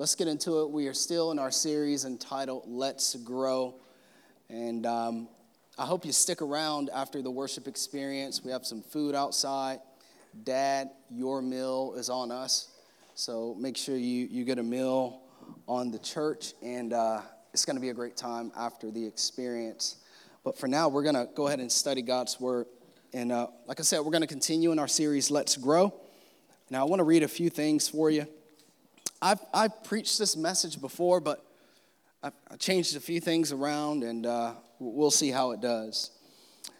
let's get into it. We are still in our series entitled Let's Grow. And um, I hope you stick around after the worship experience. We have some food outside. Dad, your meal is on us. So make sure you, you get a meal on the church, and uh, it's going to be a great time after the experience. But for now, we're going to go ahead and study God's Word. And uh, like I said, we're going to continue in our series, Let's Grow. Now, I want to read a few things for you. I've, I've preached this message before, but I've, changed a few things around, and uh, we'll see how it does.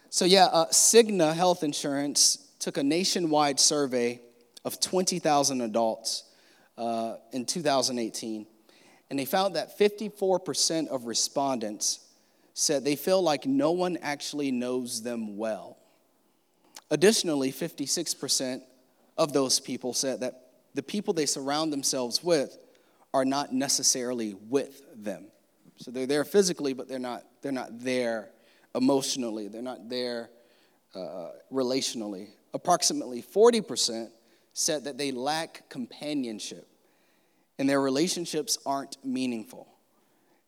So, yeah, uh, Cigna Health Insurance took a nationwide survey of 20,000 adults uh, in 2018, and they found that 54% of respondents said they feel like no one actually knows them well. Additionally, 56% of those people said that the people they surround themselves with are not necessarily with them. So they're there physically, but they're not, they're not there emotionally, they're not there uh, relationally. Approximately 40% said that they lack companionship and their relationships aren't meaningful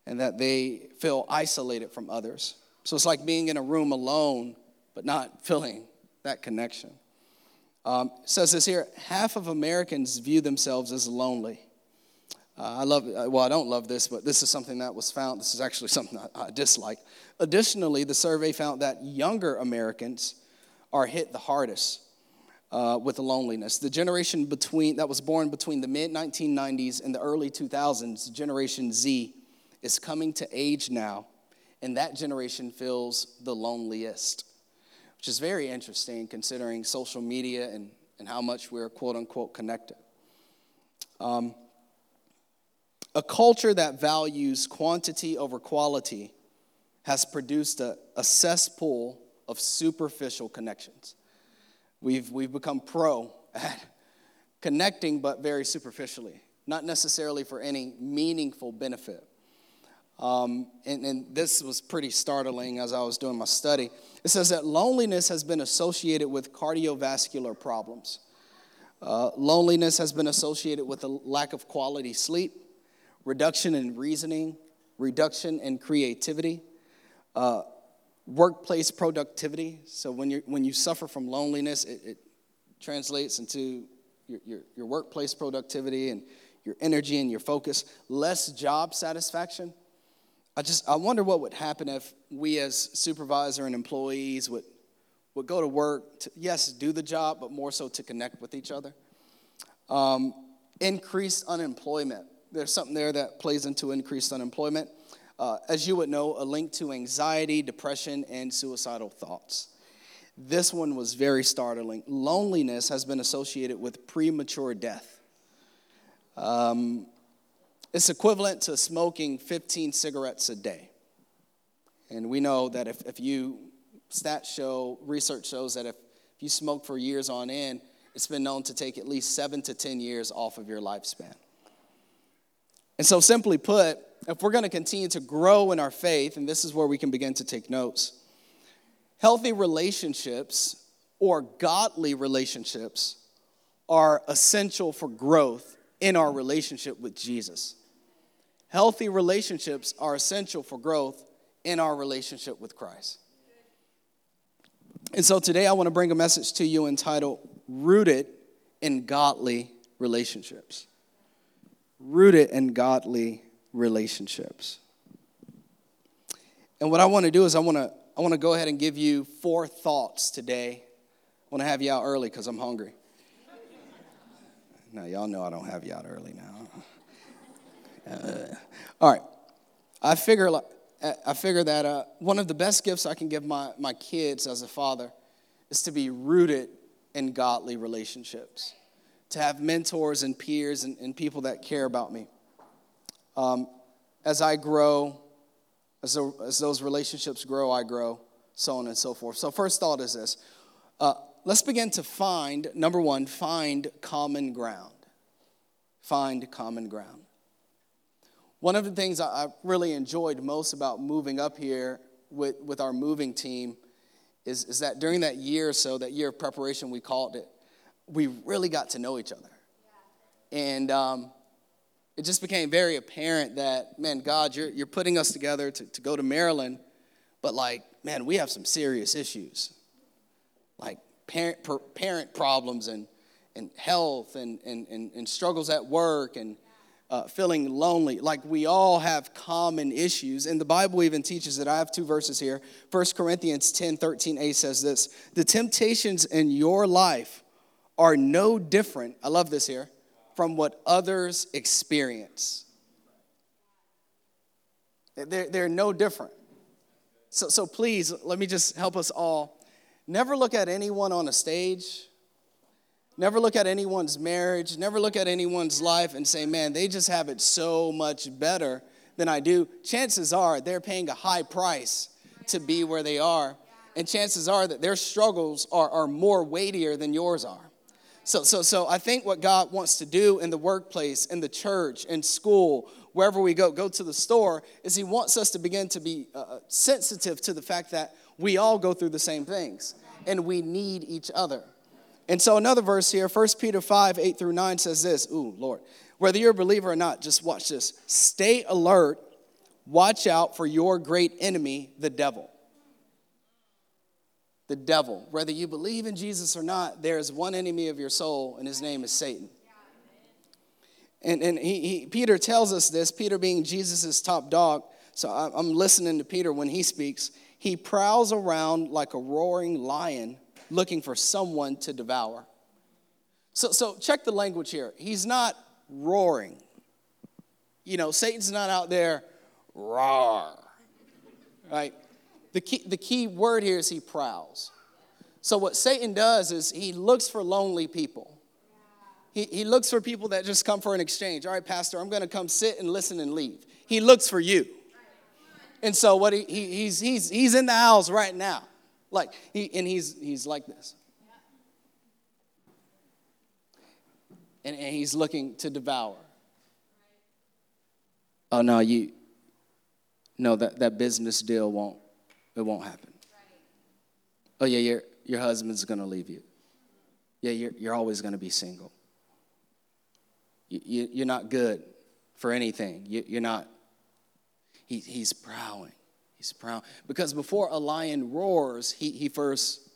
and that they feel isolated from others. So it's like being in a room alone, but not feeling that connection. Um, says this here half of Americans view themselves as lonely. Uh, I love, uh, well, I don't love this, but this is something that was found. This is actually something I, I dislike. Additionally, the survey found that younger Americans are hit the hardest uh, with loneliness. The generation between, that was born between the mid 1990s and the early 2000s, Generation Z, is coming to age now, and that generation feels the loneliest which is very interesting considering social media and, and how much we're quote unquote connected. Um, a culture that values quantity over quality has produced a, a cesspool of superficial connections. We've, we've become pro at connecting, but very superficially, not necessarily for any meaningful benefit. Um, and, and this was pretty startling as I was doing my study. It says that loneliness has been associated with cardiovascular problems. Uh, loneliness has been associated with a lack of quality sleep, reduction in reasoning, reduction in creativity, uh, workplace productivity. So when, you when you suffer from loneliness, it, it translates into your, your, your workplace productivity and your energy and your focus, less job satisfaction I just I wonder what would happen if we as supervisor and employees would would go to work to, yes do the job but more so to connect with each other. Um, increased unemployment. There's something there that plays into increased unemployment. Uh, as you would know a link to anxiety depression and suicidal thoughts. This one was very startling. Loneliness has been associated with premature death. Um, it's equivalent to smoking 15 cigarettes a day. And we know that if, if you, stats show, research shows that if, if you smoke for years on end, it's been known to take at least seven to 10 years off of your lifespan. And so, simply put, if we're going to continue to grow in our faith, and this is where we can begin to take notes, healthy relationships or godly relationships are essential for growth in our relationship with Jesus. Healthy relationships are essential for growth in our relationship with Christ. And so today I want to bring a message to you entitled Rooted in Godly Relationships. Rooted in Godly Relationships. And what I want to do is I want to I want to go ahead and give you four thoughts today. I want to have you out early because I'm hungry. Now, y'all know I don't have you out early now. Uh, all right. I figure, I figure that uh, one of the best gifts I can give my, my kids as a father is to be rooted in godly relationships, to have mentors and peers and, and people that care about me. Um, as I grow, as, as those relationships grow, I grow, so on and so forth. So, first thought is this uh, let's begin to find, number one, find common ground. Find common ground. One of the things I really enjoyed most about moving up here with, with our moving team is, is that during that year or so, that year of preparation, we called it, we really got to know each other. And um, it just became very apparent that, man, God, you're, you're putting us together to, to go to Maryland, but like, man, we have some serious issues. Like parent, parent problems and, and health and, and, and struggles at work and uh, feeling lonely. Like we all have common issues. And the Bible even teaches it. I have two verses here. 1 Corinthians 10 13a says this The temptations in your life are no different, I love this here, from what others experience. They're, they're no different. So, so please, let me just help us all. Never look at anyone on a stage Never look at anyone's marriage, never look at anyone's life and say, man, they just have it so much better than I do. Chances are they're paying a high price to be where they are. And chances are that their struggles are, are more weightier than yours are. So, so, so I think what God wants to do in the workplace, in the church, in school, wherever we go, go to the store, is He wants us to begin to be uh, uh sensitive to the fact that we all go through the same things and we need each other. And so another verse here, 1 Peter 5, 8 through 9 says this. Ooh, Lord. Whether you're a believer or not, just watch this. Stay alert. Watch out for your great enemy, the devil. The devil. Whether you believe in Jesus or not, there is one enemy of your soul, and his name is Satan. And, and he, he, Peter tells us this, Peter being Jesus' top dog. So I'm listening to Peter when he speaks. He prowls around like a roaring lion looking for someone to devour. So, so check the language here. He's not roaring. You know, Satan's not out there roar. Right? The key, the key word here is he prowls. So what Satan does is he looks for lonely people. He, he looks for people that just come for an exchange. All right, Pastor, I'm going to come sit and listen and leave. He looks for you. And so what he, he, he's, he's, he's in the aisles right now. Like, he, and he's, he's like this. And, and he's looking to devour. Oh, no, you, no, that, that business deal won't, it won't happen. Oh, yeah, your, your husband's going to leave you. Yeah, you're, you're always going to be single. You, you, you're not good for anything. You, you're not, he, he's prowling. He's proud. Because before a lion roars, he, he first.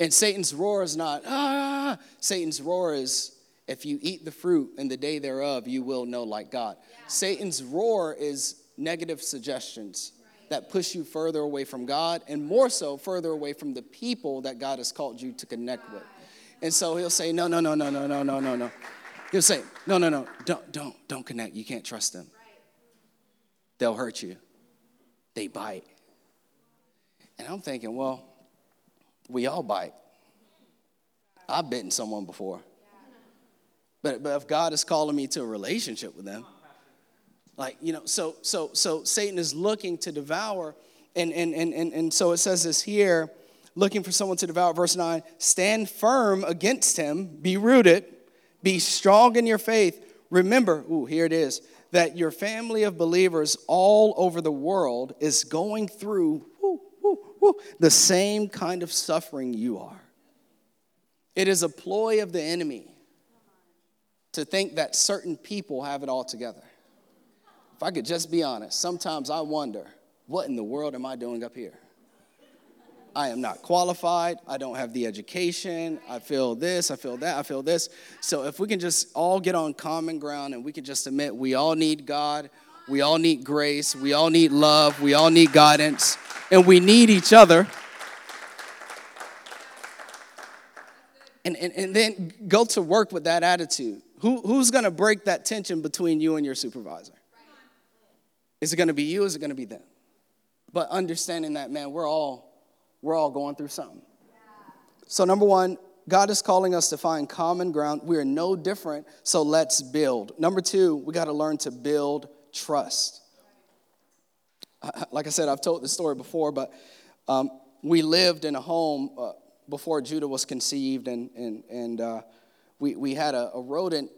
And Satan's roar is not, ah. Satan's roar is, if you eat the fruit in the day thereof, you will know like God. Yeah. Satan's roar is negative suggestions right. that push you further away from God and more so further away from the people that God has called you to connect with. And so he'll say, no, no, no, no, no, no, no, no, no. He'll say, no, no, no, don't, don't, don't connect. You can't trust them. They'll hurt you they bite. And I'm thinking, well, we all bite. I've bitten someone before. But, but if God is calling me to a relationship with them, like, you know, so so so Satan is looking to devour, and and and and, and so it says this here, looking for someone to devour, verse 9, stand firm against him, be rooted, be strong in your faith. Remember, ooh, here it is that your family of believers all over the world is going through woo, woo, woo, the same kind of suffering you are. It is a ploy of the enemy to think that certain people have it all together. If I could just be honest, sometimes I wonder, what in the world am I doing up here? I am not qualified. I don't have the education. I feel this, I feel that, I feel this. So if we can just all get on common ground and we can just admit we all need God, we all need grace, we all need love, we all need guidance, and we need each other. And, and, and then go to work with that attitude. Who, who's going to break that tension between you and your supervisor? Is it going to be you? Is it going to be them? But understanding that, man, we're all we're all going through something. So, number one, God is calling us to find common ground. We are no different, so let's build. Number two, we got to learn to build trust. Like I said, I've told this story before, but um, we lived in a home uh, before Judah was conceived, and, and, and uh, we, we had a, a rodent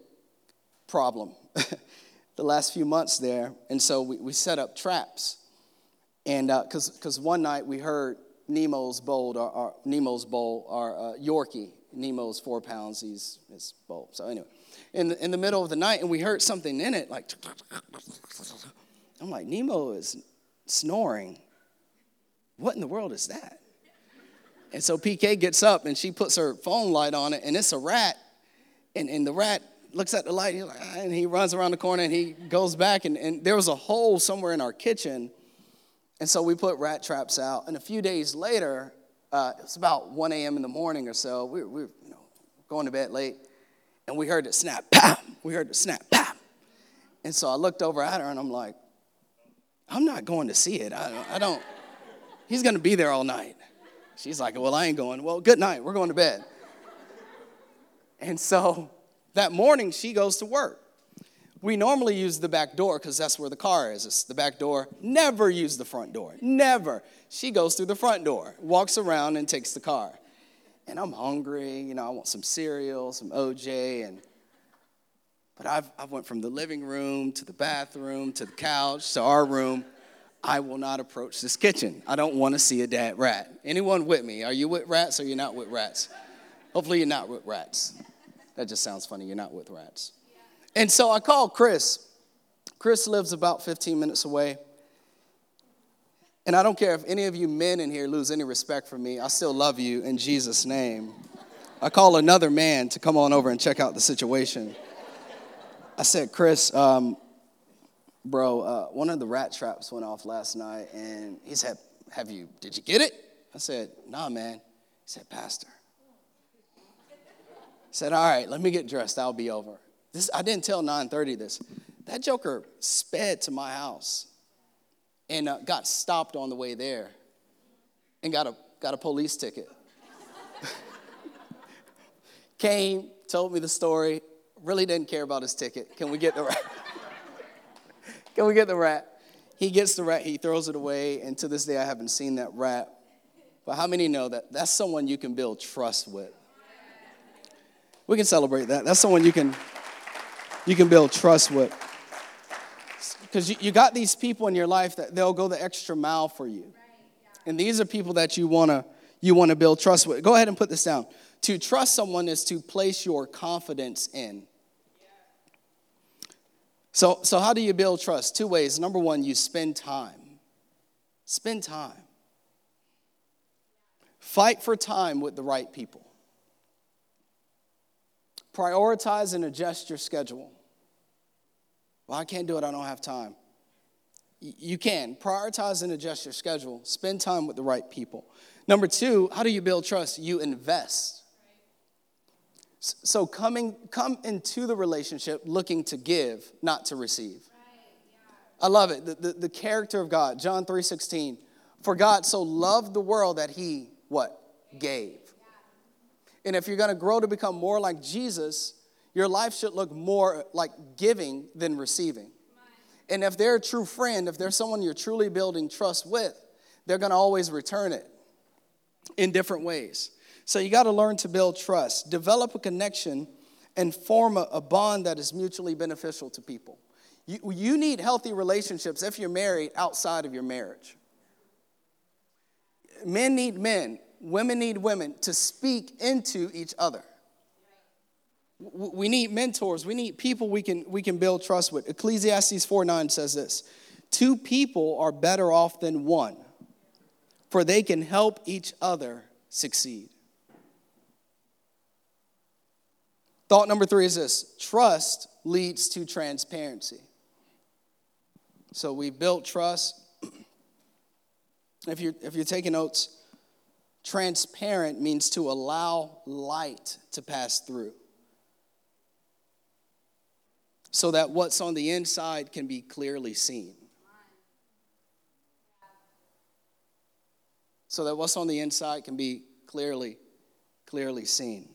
problem the last few months there. And so we, we set up traps. And because uh, because one night we heard Nemo's bowl, our, our Nemo's bowl, our uh, Yorkie. Nemo's four pounds. He's his bowl. So anyway, in the, in the middle of the night and we heard something in it like I'm like, Nemo is snoring. What in the world is that? And so PK gets up and she puts her phone light on it and it's a rat. And, and the rat looks at the light and he runs around the corner and he goes back and, and there was a hole somewhere in our kitchen. And so we put rat traps out. And a few days later, uh, it was about 1 a.m. in the morning or so. We, we were you know, going to bed late and we heard it snap, pam. We heard it snap, pam. And so I looked over at her and I'm like, I'm not going to see it. I, I don't, he's going to be there all night. She's like, Well, I ain't going. Well, good night. We're going to bed. And so that morning, she goes to work. We normally use the back door because that's where the car is. It's the back door. Never use the front door. Never. She goes through the front door, walks around, and takes the car. And I'm hungry. You know, I want some cereal, some OJ, and but I've, I went from the living room to the bathroom to the couch to our room. I will not approach this kitchen. I don't want to see a dead rat. Anyone with me? Are you with rats or you're not with rats? Hopefully, you're not with rats. That just sounds funny. You're not with rats. And so I called Chris. Chris lives about 15 minutes away. And I don't care if any of you men in here lose any respect for me, I still love you in Jesus' name. I call another man to come on over and check out the situation. I said, Chris, um, bro, uh, one of the rat traps went off last night, and he said, Have you, did you get it? I said, Nah, man. He said, Pastor. I said, All right, let me get dressed. I'll be over. This, I didn't tell 930 this. That joker sped to my house and uh, got stopped on the way there and got a, got a police ticket. Came, told me the story really didn't care about his ticket. Can we get the rat? Can we get the rat? He gets the rat, he throws it away, and to this day I haven't seen that rat. But how many know that that's someone you can build trust with? We can celebrate that. That's someone you can you can build trust with. Because you, you got these people in your life that they'll go the extra mile for you. And these are people that you wanna you wanna build trust with. Go ahead and put this down. To trust someone is to place your confidence in. So, so how do you build trust? Two ways. Number one, you spend time. Spend time. Fight for time with the right people. Prioritize and adjust your schedule. Well, I can't do it, I don't have time. You can. Prioritize and adjust your schedule. Spend time with the right people. Number two, how do you build trust? You invest. So coming come into the relationship looking to give, not to receive. I love it. The, the, the character of God, John 3:16. For God so loved the world that he what? Gave. And if you're going to grow to become more like Jesus, your life should look more like giving than receiving. And if they're a true friend, if they're someone you're truly building trust with, they're going to always return it in different ways. So you got to learn to build trust, develop a connection, and form a, bond that is mutually beneficial to people. You, you need healthy relationships if you're married outside of your marriage. Men need men, women need women to speak into each other. We need mentors. We need people we can, we can build trust with. Ecclesiastes 4 9 says this Two people are better off than one, for they can help each other succeed. Thought number three is this trust leads to transparency. So we built trust. If you're, if you're taking notes, transparent means to allow light to pass through so that what's on the inside can be clearly seen. So that what's on the inside can be clearly, clearly seen.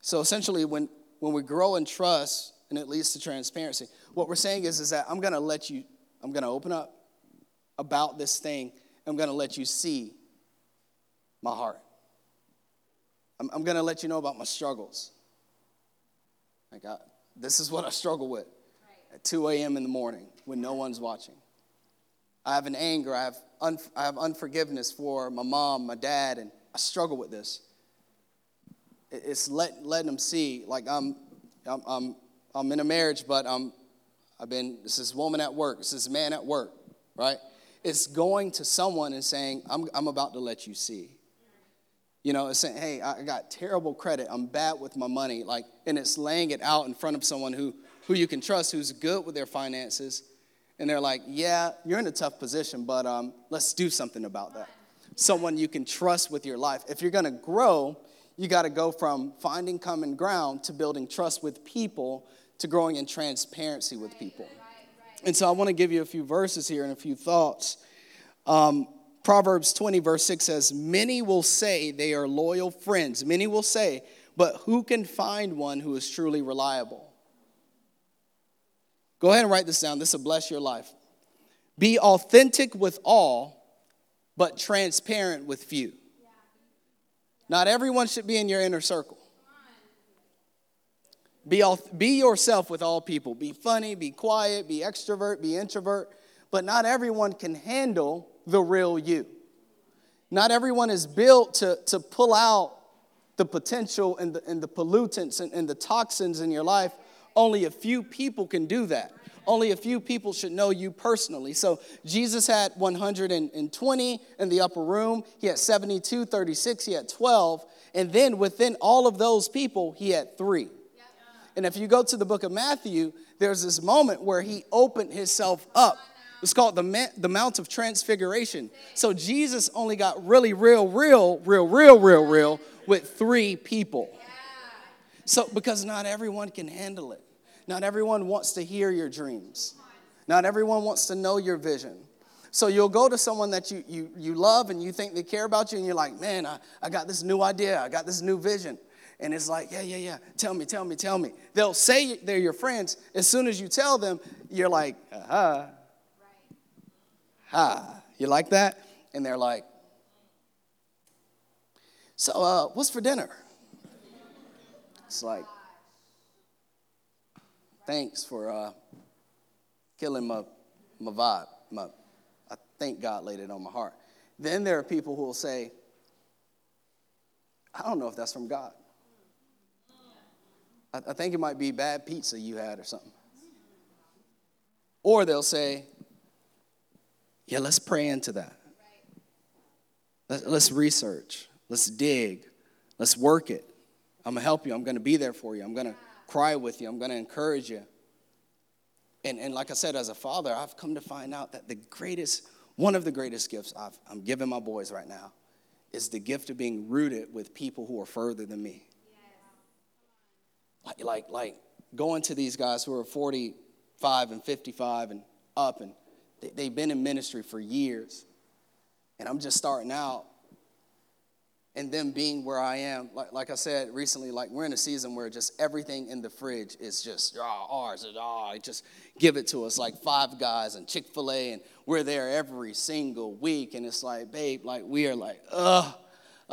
So essentially, when, when we grow in trust and it leads to transparency, what we're saying is, is that I'm to let you, I'm to open up about this thing. I'm going to let you see my heart. I'm, I'm going to let you know about my struggles. Like, I, this is what I struggle with at 2 a.m. in the morning when no one's watching. I have an anger, I have, un, I have unforgiveness for my mom, my dad, and I struggle with this It's let, letting them see, like I'm, I'm, I'm, I'm in a marriage, but I'm, I've been, this is woman at work, this is man at work, right? It's going to someone and saying, I'm, I'm about to let you see. You know, it's saying, hey, I got terrible credit. I'm bad with my money. Like, and it's laying it out in front of someone who, who you can trust, who's good with their finances. And they're like, yeah, you're in a tough position, but um, let's do something about that. Someone you can trust with your life. If you're going to grow, you got to go from finding common ground to building trust with people to growing in transparency with people. And so I want to give you a few verses here and a few thoughts. Um, Proverbs 20, verse 6 says, Many will say they are loyal friends. Many will say, but who can find one who is truly reliable? Go ahead and write this down. This will bless your life. Be authentic with all, but transparent with few. Not everyone should be in your inner circle. Be, all, be yourself with all people. Be funny, be quiet, be extrovert, be introvert. But not everyone can handle the real you. Not everyone is built to, to pull out the potential and the, and the pollutants and, and the toxins in your life. Only a few people can do that. Only a few people should know you personally. So Jesus had 120 in the upper room, he had 72, 36, he had 12. And then within all of those people, he had three. And if you go to the book of Matthew, there's this moment where he opened himself up it's called the, the Mount of Transfiguration. So Jesus only got really real, real, real, real, real, real with three people. So, because not everyone can handle it. Not everyone wants to hear your dreams. Not everyone wants to know your vision. So you'll go to someone that you, you, you love and you think they care about you, and you're like, man, I, I got this new idea, I got this new vision. And it's like, yeah, yeah, yeah, tell me, tell me, tell me. They'll say they're your friends. As soon as you tell them, you're like, uh-huh, Ah, you like that? And they're like, so uh, what's for dinner? It's like, thanks for uh, killing my, my vibe. My, I thank God laid it on my heart. Then there are people who will say, I don't know if that's from God. I, I think it might be bad pizza you had or something. Or they'll say, yeah, let's pray into that. Let's research. Let's dig. Let's work it. I'm going to help you. I'm going to be there for you. I'm going to cry with you. I'm going to encourage you. And, and like I said, as a father, I've come to find out that the greatest, one of the greatest gifts i am giving my boys right now is the gift of being rooted with people who are further than me. Like, like, like going to these guys who are 45 and 55 and up and They've been in ministry for years. And I'm just starting out. And them being where I am, like, like I said recently, like we're in a season where just everything in the fridge is just oh, ours. Oh, just give it to us, like Five Guys and Chick fil A. And we're there every single week. And it's like, babe, like we are like, ugh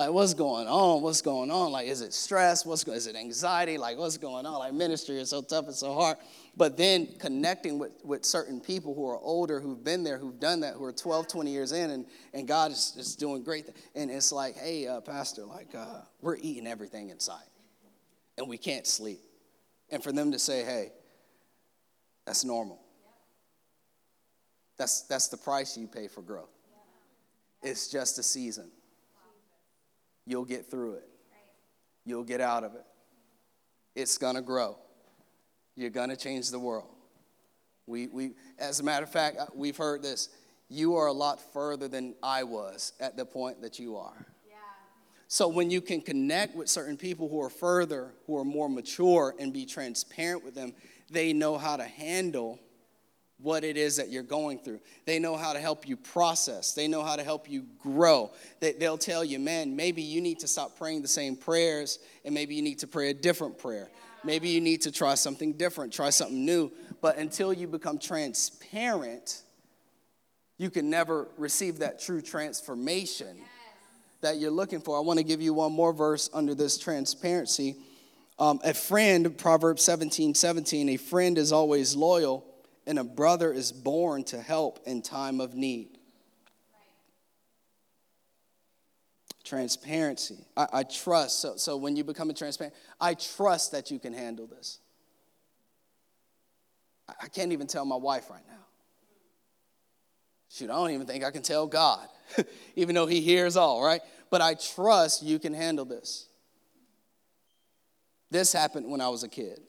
like what's going on? What's going on? Like is it stress? What's is it anxiety? Like what's going on? Like ministry is so tough and so hard. But then connecting with, with certain people who are older who've been there who've done that who are 12 20 years in and, and god is, is doing great and it's like hey uh, pastor like uh, we're eating everything inside and we can't sleep. And for them to say hey that's normal. That's that's the price you pay for growth. It's just a season you'll get through it. You'll get out of it. It's going to grow. You're going to change the world. We, we, as a matter of fact, uh, we've heard this. You are a lot further than I was at the point that you are. Yeah. So when you can connect with certain people who are further, who are more mature, and be transparent with them, they know how to handle what it is that you're going through. They know how to help you process. They know how to help you grow. They, will tell you, man, maybe you need to stop praying the same prayers and maybe you need to pray a different prayer. Maybe you need to try something different, try something new. But until you become transparent, you can never receive that true transformation that you're looking for. I want to give you one more verse under this transparency. Um, a friend, Proverbs 17 17, a friend is always loyal and a brother is born to help in time of need. Transparency. I, I trust. So, so when you become a transparent, I trust that you can handle this. I, I can't even tell my wife right now. Shoot, I don't even think I can tell God, even though He hears all, right? But I trust you can handle this. This happened when I was a kid,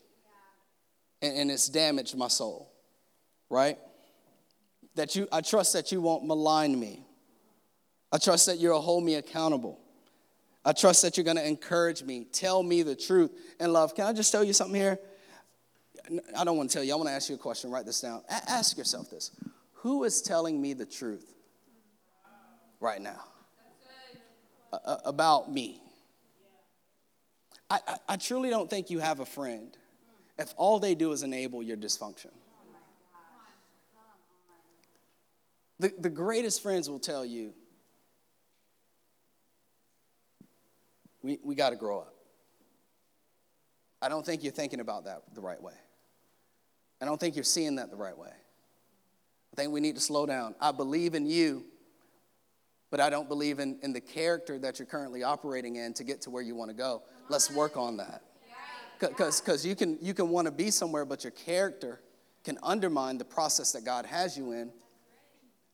and, and it's damaged my soul, right? That you, I trust that you won't malign me. I trust that you'll hold me accountable. I trust that you're going to encourage me, tell me the truth. And love, can I just tell you something here? I don't want to tell you. I want to ask you a question. Write this down. A- ask yourself this Who is telling me the truth right now a- about me? I, I, I truly don't think you have a friend if all they do is enable your dysfunction. The, the greatest friends will tell you, we, we got to grow up. I don't think you're thinking about that the right way. I don't think you're seeing that the right way. I think we need to slow down. I believe in you, but I don't believe in, in the character that you're currently operating in to get to where you want to go. Let's work on that. Because you can, you can want to be somewhere, but your character can undermine the process that God has you in.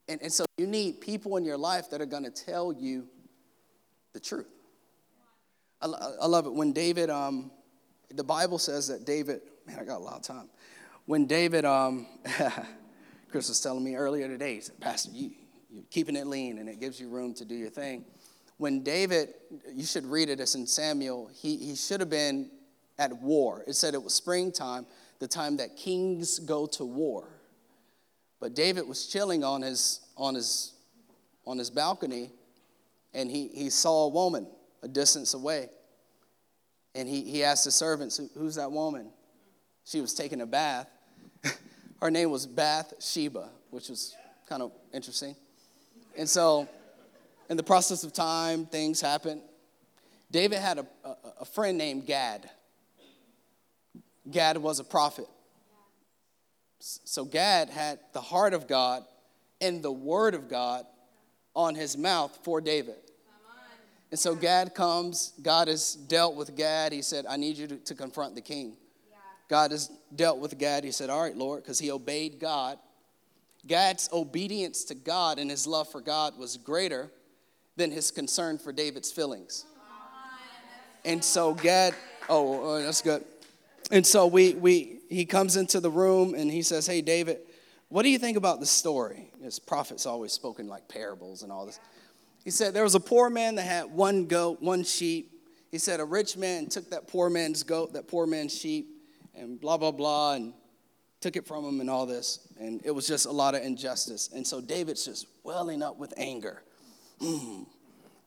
And, and so you need people in your life that are going to tell you the truth. I, I love it. When David, um, the Bible says that David, man, I got a lot of time. When David, um, Chris was telling me earlier today, he said, Pastor, you, you're keeping it lean and it gives you room to do your thing. When David, you should read it, it's in Samuel, he, he should have been at war. It said it was springtime, the time that kings go to war. But David was chilling on his, on his, on his balcony and he, he saw a woman a distance away. And he, he asked the servants, Who's that woman? She was taking a bath. Her name was Bath Sheba, which was kind of interesting. And so, in the process of time, things happened. David had a, a, a friend named Gad. Gad was a prophet. So, Gad had the heart of God and the word of God on his mouth for David. And so Gad comes. God has dealt with Gad. He said, I need you to, to confront the king. God has dealt with Gad. He said, All right, Lord, because he obeyed God. Gad's obedience to God and his love for God was greater than his concern for David's feelings. And so Gad, oh, oh, that's good. And so we, we, he comes into the room and he says, Hey, David, what do you think about the story? His prophets always spoken like parables and all this. He said, There was a poor man that had one goat, one sheep. He said, A rich man took that poor man's goat, that poor man's sheep, and blah, blah, blah, and took it from him and all this. And it was just a lot of injustice. And so David's just welling up with anger. Mm.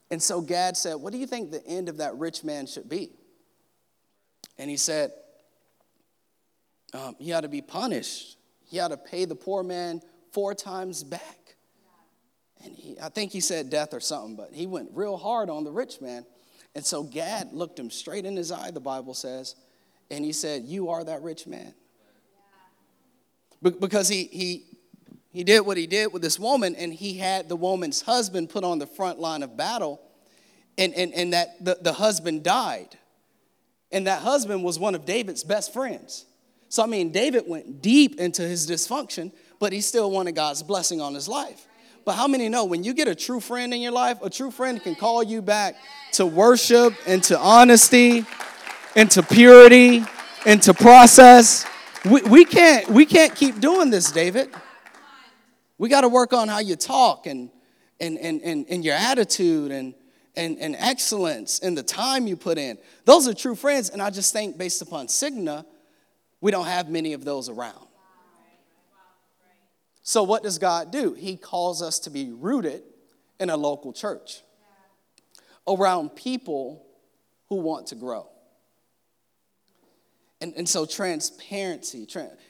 And so Gad said, What do you think the end of that rich man should be? And he said, um, He ought to be punished. He ought to pay the poor man four times back. And he, I think he said death or something, but he went real hard on the rich man. And so Gad looked him straight in his eye, the Bible says, and he said, You are that rich man. Because he, he, he did what he did with this woman, and he had the woman's husband put on the front line of battle, and, and, and that the, the husband died. And that husband was one of David's best friends. So, I mean, David went deep into his dysfunction, but he still wanted God's blessing on his life. But how many know when you get a true friend in your life, a true friend can call you back to worship and to honesty and to purity and to process? We, we, can't, we can't keep doing this, David. We got to work on how you talk and, and, and, and, and your attitude and, and, and excellence and the time you put in. Those are true friends. And I just think, based upon Cigna, we don't have many of those around. So, what does God do? He calls us to be rooted in a local church around people who want to grow. And, and so, transparency.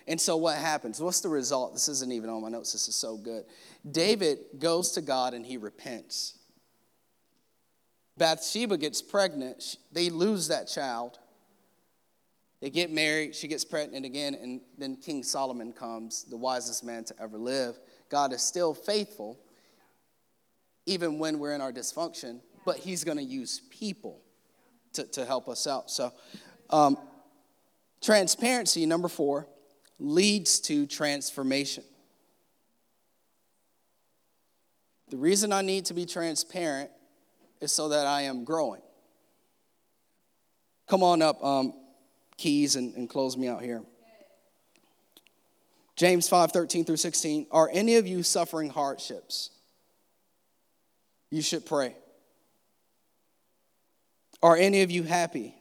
And so, what happens? What's the result? This isn't even on my notes. This is so good. David goes to God and he repents. Bathsheba gets pregnant. They lose that child. They get married, she gets pregnant again, and then King Solomon comes, the wisest man to ever live. God is still faithful, even when we're in our dysfunction. but He's going to use people to, to help us out. So, um, transparency, number four, leads to transformation. The reason I need to be transparent is so that I am growing. Come on up, um, keys, and, and close me out here. James 5 13 through 16. Are any of you suffering hardships? You should pray. Are any of you happy?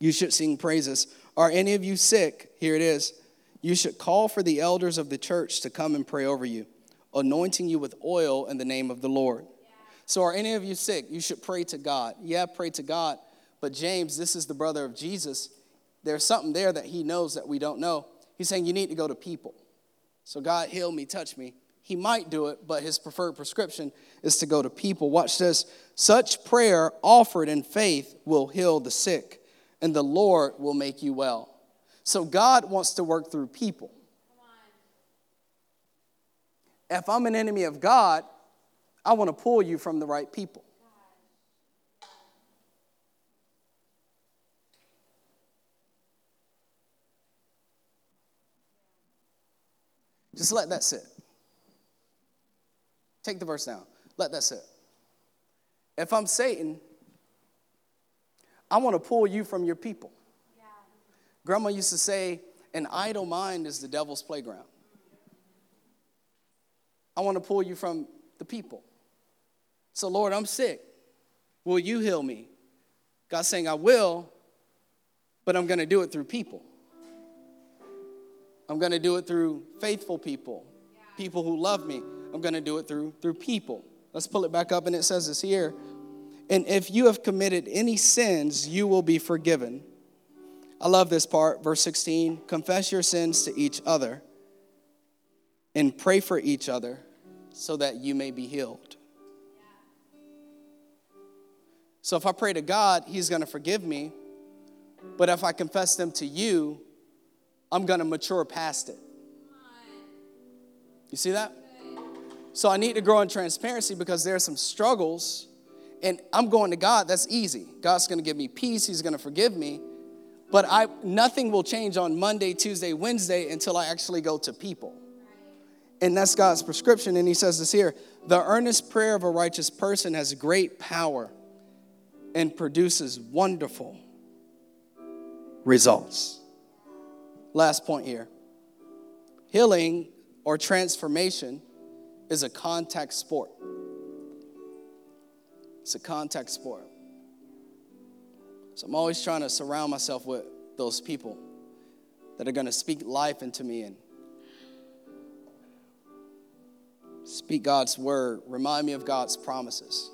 You should sing praises. Are any of you sick? Here it is. You should call for the elders of the church to come and pray over you, anointing you with oil in the name of the Lord. So, are any of you sick? You should pray to God. Yeah, pray to God. But James, this is the brother of Jesus. There's something there that he knows that we don't know. He's saying you need to go to people. So, God, heal me, touch me. He might do it, but his preferred prescription is to go to people. Watch this. Such prayer offered in faith will heal the sick, and the Lord will make you well. So, God wants to work through people. If I'm an enemy of God, I want to pull you from the right people. Just let that sit. Take the verse down. Let that sit. If I'm Satan, I want to pull you from your people. Yeah. Grandma used to say, an idle mind is the devil's playground. I want to pull you from the people. So, Lord, I'm sick. Will you heal me? God's saying, I will, but I'm going to do it through people. I'm going to do it through faithful people, people who love me. I'm going to do it through through people. Let's pull it back up and it says this here. And if you have committed any sins, you will be forgiven. I love this part, verse 16. Confess your sins to each other and pray for each other so that you may be healed. So if I pray to God, He's going to forgive me. But if I confess them to you, I'm going to mature past it. You see that? So I need to grow in transparency because there are some struggles, and I'm going to God. That's easy. God's going to give me peace. He's going to forgive me. But I nothing will change on Monday, Tuesday, Wednesday until I actually go to people. And that's God's prescription. And He says this here: the earnest prayer of a righteous person has great power and produces wonderful results. Last point here healing or transformation is a contact sport. It's a contact sport. So I'm always trying to surround myself with those people that are going to speak life into me and speak God's word, remind me of God's promises.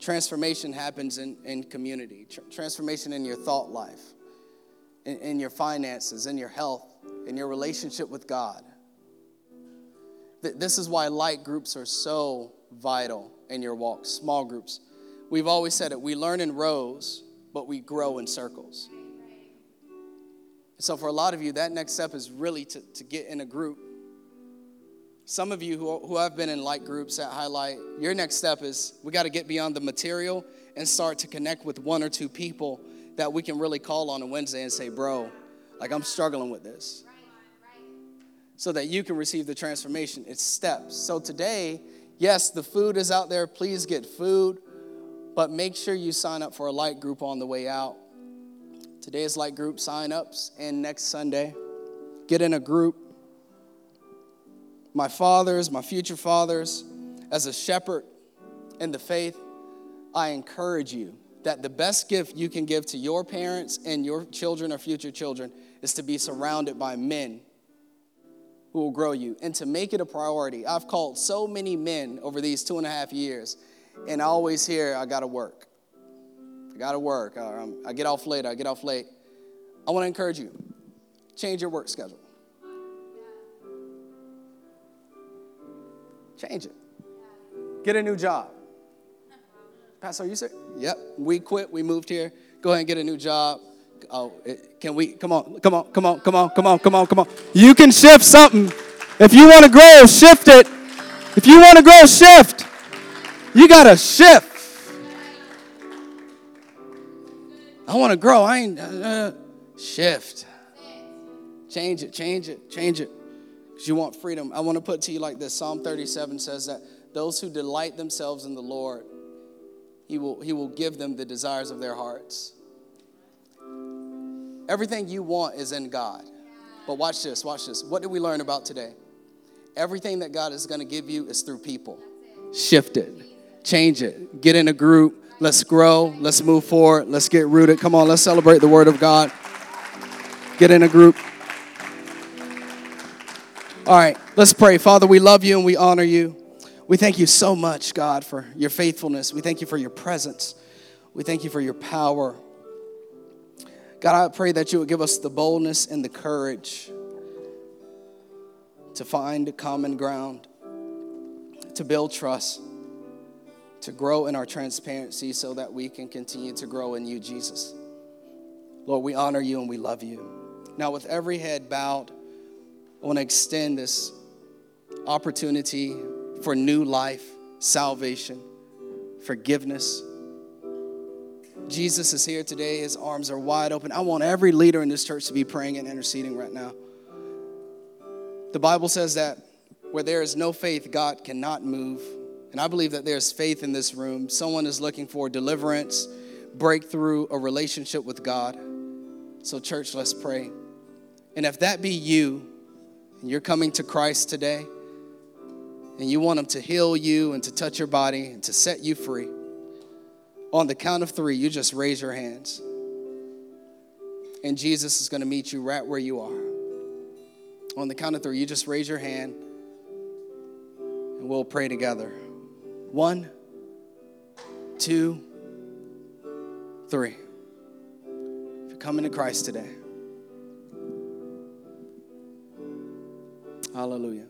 Transformation happens in, in community, Tr- transformation in your thought life in, in your finances, in your health, in your relationship with God. This is why light groups are so vital in your walk, small groups. We've always said it we learn in rows, but we grow in circles. So, for a lot of you, that next step is really to, to get in a group. Some of you who, who have been in light groups at Highlight, your next step is we got to get beyond the material and start to connect with one or two people that we can really call on a Wednesday and say, bro, like I'm struggling with this. So that you can receive the transformation. It's steps. So today, yes, the food is out there. Please get food, but make sure you sign up for a light group on the way out. Today is light group sign ups, and next Sunday, get in a group. My fathers, my future fathers, as a shepherd in the faith, I encourage you that the best gift you can give to your parents and your children or future children is to be surrounded by men who will grow you and to make it a priority. I've called so many men over these two and a half years, and I always hear, I gotta work. I gotta work. I get off late. I get off late. I wanna encourage you change your work schedule. Change it. Get a new job. Pastor, are you sick? Yep. We quit. We moved here. Go ahead and get a new job. Oh, can we? Come on, come on, come on, come on, come on, come on, come on. You can shift something. If you want to grow, shift it. If you want to grow, shift. You got to shift. I want to grow. I ain't. Uh, uh, shift. Change it, change it, change it. Because you want freedom. I want to put to you like this Psalm 37 says that those who delight themselves in the Lord, he will, he will give them the desires of their hearts. Everything you want is in God. But watch this, watch this. What did we learn about today? Everything that God is going to give you is through people. Shift it, change it, get in a group. Let's grow. Let's move forward. Let's get rooted. Come on, let's celebrate the Word of God. Get in a group. All right, let's pray. Father, we love you and we honor you. We thank you so much, God, for your faithfulness. We thank you for your presence. We thank you for your power. God, I pray that you would give us the boldness and the courage to find common ground, to build trust, to grow in our transparency so that we can continue to grow in you, Jesus. Lord, we honor you and we love you. Now, with every head bowed, I want to extend this opportunity for new life, salvation, forgiveness Jesus is here today. His arms are wide open. I want every leader in this church to be praying and interceding right now. The Bible says that where there is no faith, God cannot move. And I believe that there's faith in this room. Someone is looking for deliverance, breakthrough, a relationship with God. So, church, let's pray. And if that be you, and you're coming to Christ today, and you want Him to heal you and to touch your body and to set you free, on the count of three, you just raise your hands. And Jesus is going to meet you right where you are. On the count of three, you just raise your hand and we'll pray together. One, two, three. If you're coming to Christ today, hallelujah.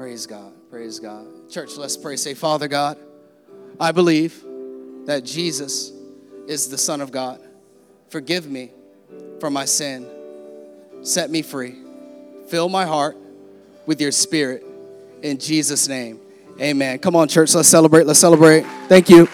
Praise God. Praise God. Church, let's pray. Say, Father God, I believe that Jesus is the Son of God. Forgive me for my sin. Set me free. Fill my heart with your spirit. In Jesus' name, amen. Come on, church. Let's celebrate. Let's celebrate. Thank you.